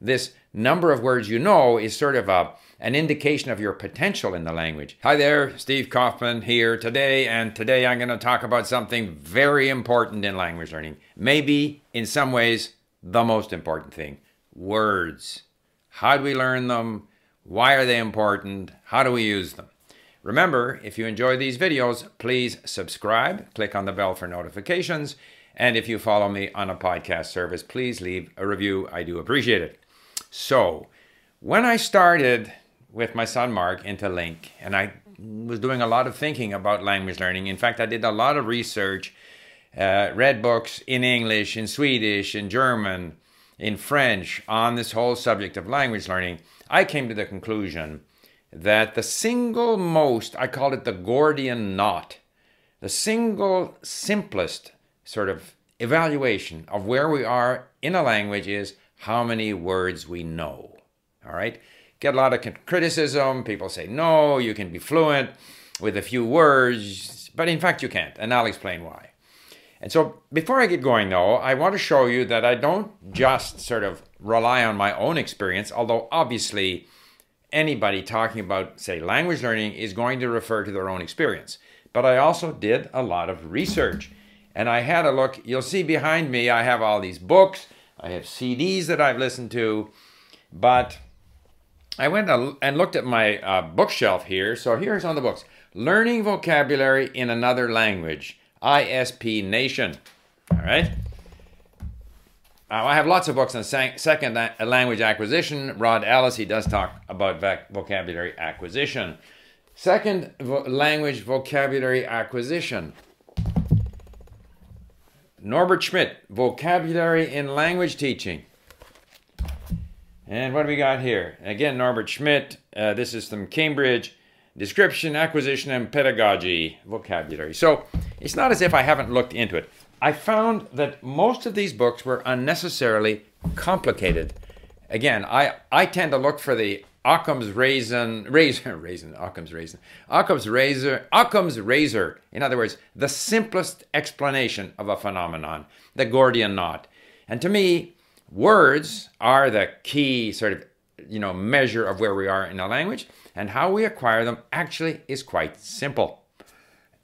This number of words you know is sort of a, an indication of your potential in the language. Hi there, Steve Kaufmann here today, and today I'm going to talk about something very important in language learning. Maybe, in some ways, the most important thing words. How do we learn them? Why are they important? How do we use them? Remember, if you enjoy these videos, please subscribe, click on the bell for notifications, and if you follow me on a podcast service, please leave a review. I do appreciate it. So, when I started with my son Mark into LingQ, and I was doing a lot of thinking about language learning. In fact, I did a lot of research, uh, read books in English, in Swedish, in German, in French on this whole subject of language learning. I came to the conclusion that the single most, I called it the Gordian knot, the single simplest sort of evaluation of where we are in a language is how many words we know. All right? Get a lot of criticism. People say, no, you can be fluent with a few words, but in fact, you can't. And I'll explain why. And so, before I get going, though, I want to show you that I don't just sort of rely on my own experience, although obviously anybody talking about, say, language learning is going to refer to their own experience. But I also did a lot of research. And I had a look. You'll see behind me, I have all these books I have CDs that I've listened to, but I went and looked at my uh, bookshelf here. So here's on the books Learning Vocabulary in Another Language, ISP Nation. All right. Uh, I have lots of books on second language acquisition. Rod Ellis, he does talk about vocabulary acquisition. Second vo- language vocabulary acquisition. Norbert Schmitt, Vocabulary in Language Teaching. And what do we got here? Again, Norbert Schmitt. Uh, this is from Cambridge. Description, acquisition, and pedagogy vocabulary. So it's not as if I haven't looked into it. I found that most of these books were unnecessarily complicated. Again, I, I tend to look for the Occam's raisin, razor, raisin, Occam's raisin, Occam's razor, Occam's razor. In other words, the simplest explanation of a phenomenon, the Gordian knot. And to me, words are the key sort of, you know, measure of where we are in a language, and how we acquire them actually is quite simple.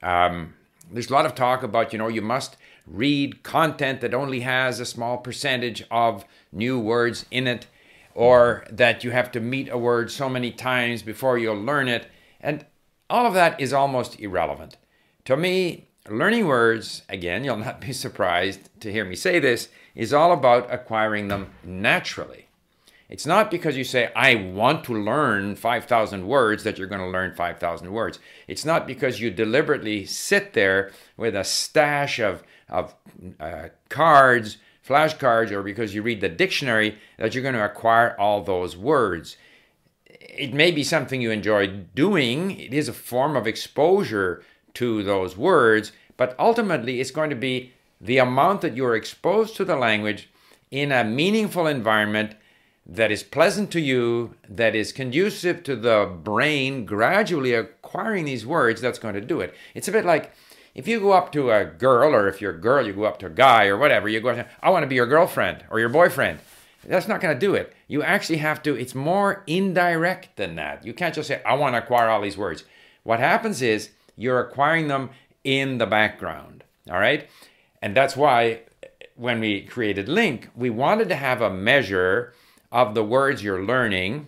Um, there's a lot of talk about, you know, you must read content that only has a small percentage of new words in it or that you have to meet a word so many times before you'll learn it. And all of that is almost irrelevant. To me, learning words, again, you'll not be surprised to hear me say this, is all about acquiring them naturally. It's not because you say, I want to learn 5,000 words that you're going to learn 5,000 words. It's not because you deliberately sit there with a stash of, of uh, cards flashcards or because you read the dictionary that you're going to acquire all those words. It may be something you enjoy doing, it is a form of exposure to those words, but ultimately it's going to be the amount that you're exposed to the language in a meaningful environment that is pleasant to you, that is conducive to the brain gradually acquiring these words, that's going to do it. It's a bit like if you go up to a girl, or if you're a girl, you go up to a guy or whatever, you go, I want to be your girlfriend or your boyfriend. That's not going to do it. You actually have to, it's more indirect than that. You can't just say, I want to acquire all these words. What happens is you're acquiring them in the background. All right. And that's why when we created LingQ, we wanted to have a measure of the words you're learning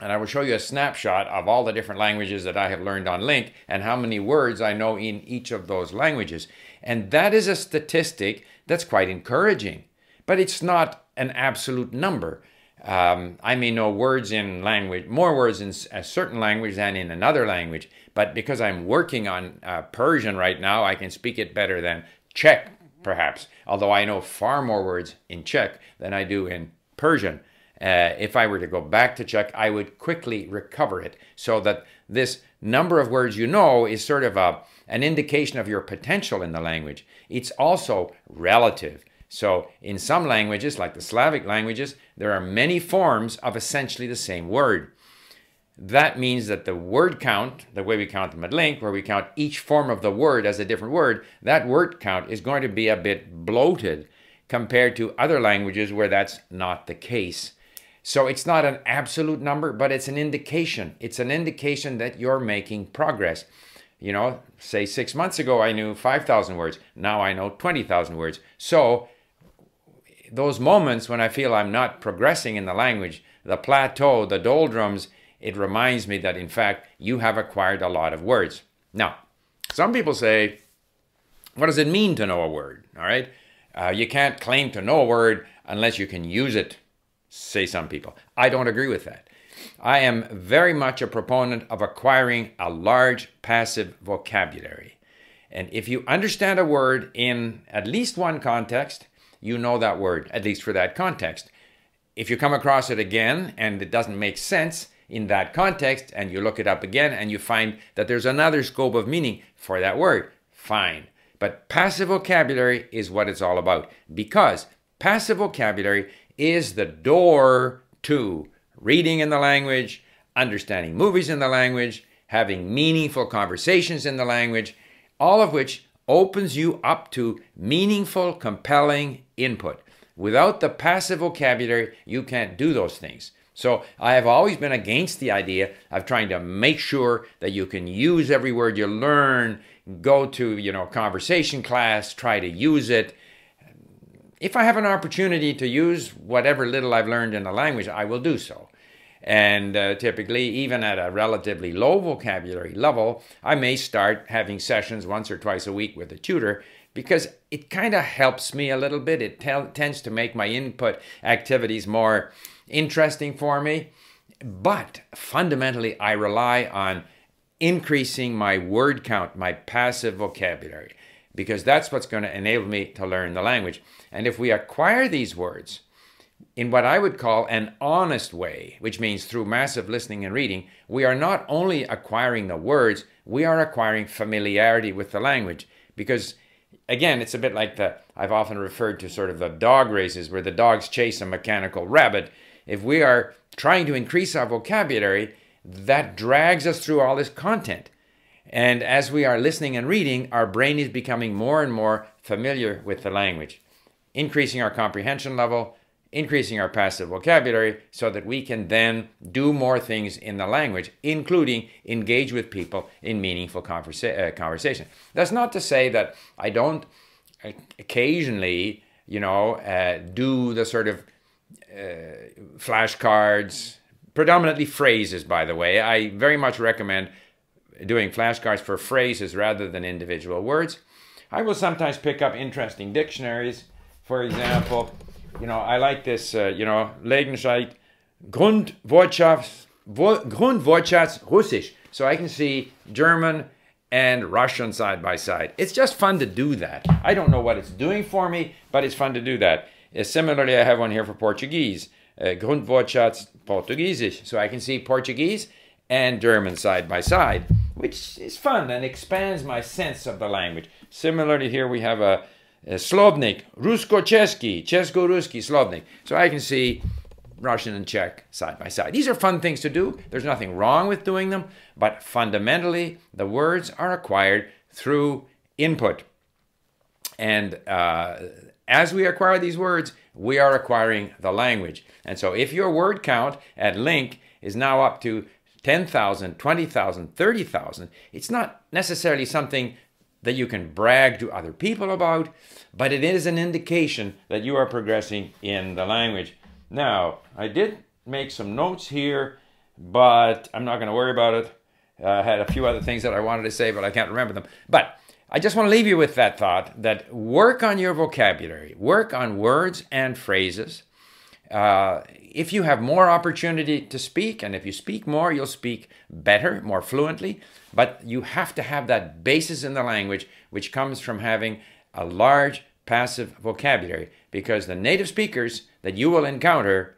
and I will show you a snapshot of all the different languages that I have learned on LingQ and how many words I know in each of those languages. And that is a statistic that's quite encouraging, but it's not an absolute number. Um, I may know words in language, more words in a certain language than in another language, but because I'm working on uh, Persian right now, I can speak it better than Czech, perhaps, although I know far more words in Czech than I do in Persian. Uh, if I were to go back to Czech, I would quickly recover it so that this number of words you know is sort of a, an indication of your potential in the language. It's also relative. So, in some languages, like the Slavic languages, there are many forms of essentially the same word. That means that the word count, the way we count them at LingQ, where we count each form of the word as a different word, that word count is going to be a bit bloated compared to other languages where that's not the case. So it's not an absolute number, but it's an indication. It's an indication that you're making progress. You know, say six months ago I knew 5,000 words. Now I know 20,000 words. So those moments when I feel I'm not progressing in the language, the plateau, the doldrums, it reminds me that in fact you have acquired a lot of words. Now, some people say, what does it mean to know a word? All right. Uh, you can't claim to know a word unless you can use it, say some people. I don't agree with that. I am very much a proponent of acquiring a large passive vocabulary. And if you understand a word in at least one context, you know that word, at least for that context. If you come across it again and it doesn't make sense in that context, and you look it up again and you find that there's another scope of meaning for that word, fine. But passive vocabulary is what it's all about because passive vocabulary is the door to reading in the language, understanding movies in the language, having meaningful conversations in the language, all of which opens you up to meaningful, compelling input. Without the passive vocabulary, you can't do those things. So I have always been against the idea of trying to make sure that you can use every word you learn, go to, you know, conversation class, try to use it. If I have an opportunity to use whatever little I've learned in the language, I will do so. And uh, typically, even at a relatively low vocabulary level, I may start having sessions once or twice a week with a tutor because it kind of helps me a little bit. It tends to make my input activities more interesting for me. But fundamentally, I rely on increasing my word count, my passive vocabulary, because that's what's going to enable me to learn the language. And if we acquire these words, in what I would call an honest way, which means through massive listening and reading, we are not only acquiring the words, we are acquiring familiarity with the language. Because again, it's a bit like the, I've often referred to sort of the dog races where the dogs chase a mechanical rabbit. If we are trying to increase our vocabulary, that drags us through all this content. And as we are listening and reading, our brain is becoming more and more familiar with the language, increasing our comprehension level, increasing our passive vocabulary so that we can then do more things in the language, including engage with people in meaningful conversa- uh, conversation. That's not to say that I don't occasionally, you know, uh, do the sort of uh, flashcards, predominantly phrases, by the way. I very much recommend doing flashcards for phrases rather than individual words. I will sometimes pick up interesting dictionaries. For example, you know, I like this, uh, you know, Langenscheidt Grundwortschatz, Russisch. So I can see German and Russian side by side. It's just fun to do that. I don't know what it's doing for me, but it's fun to do that. Uh, similarly, I have one here for Portuguese, uh, Grundwortschatz Portugiesisch. So I can see Portuguese and German side by side, which is fun and expands my sense of the language. Similarly, here we have a uh, Slovnik, Rusko-Cheski, Chesko-Ruski, Slovnik. So I can see Russian and Czech side by side. These are fun things to do. There's nothing wrong with doing them, but fundamentally, the words are acquired through input. And uh, as we acquire these words, we are acquiring the language. And so if your word count at LingQ is now up to 10,000, 20,000, 30,000, it's not necessarily something that you can brag to other people about, but it is an indication that you are progressing in the language. Now, I did make some notes here, but I'm not going to worry about it. Uh, I had a few other things that I wanted to say, but I can't remember them. But I just want to leave you with that thought that work on your vocabulary, work on words and phrases. Uh, if you have more opportunity to speak, and if you speak more, you'll speak better, more fluently. But you have to have that basis in the language, which comes from having a large passive vocabulary, because the native speakers that you will encounter,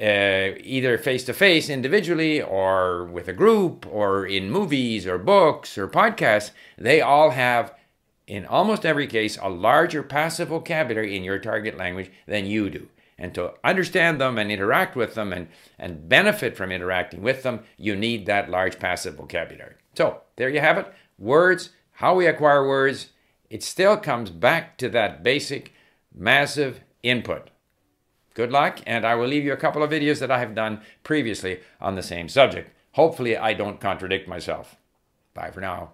uh, either face to face, individually, or with a group, or in movies, or books, or podcasts, they all have, in almost every case, a larger passive vocabulary in your target language than you do. And to understand them and interact with them and, and benefit from interacting with them, you need that large passive vocabulary. So there you have it. Words, how we acquire words, it still comes back to that basic massive input. Good luck, and I will leave you a couple of videos that I have done previously on the same subject. Hopefully, I don't contradict myself. Bye for now.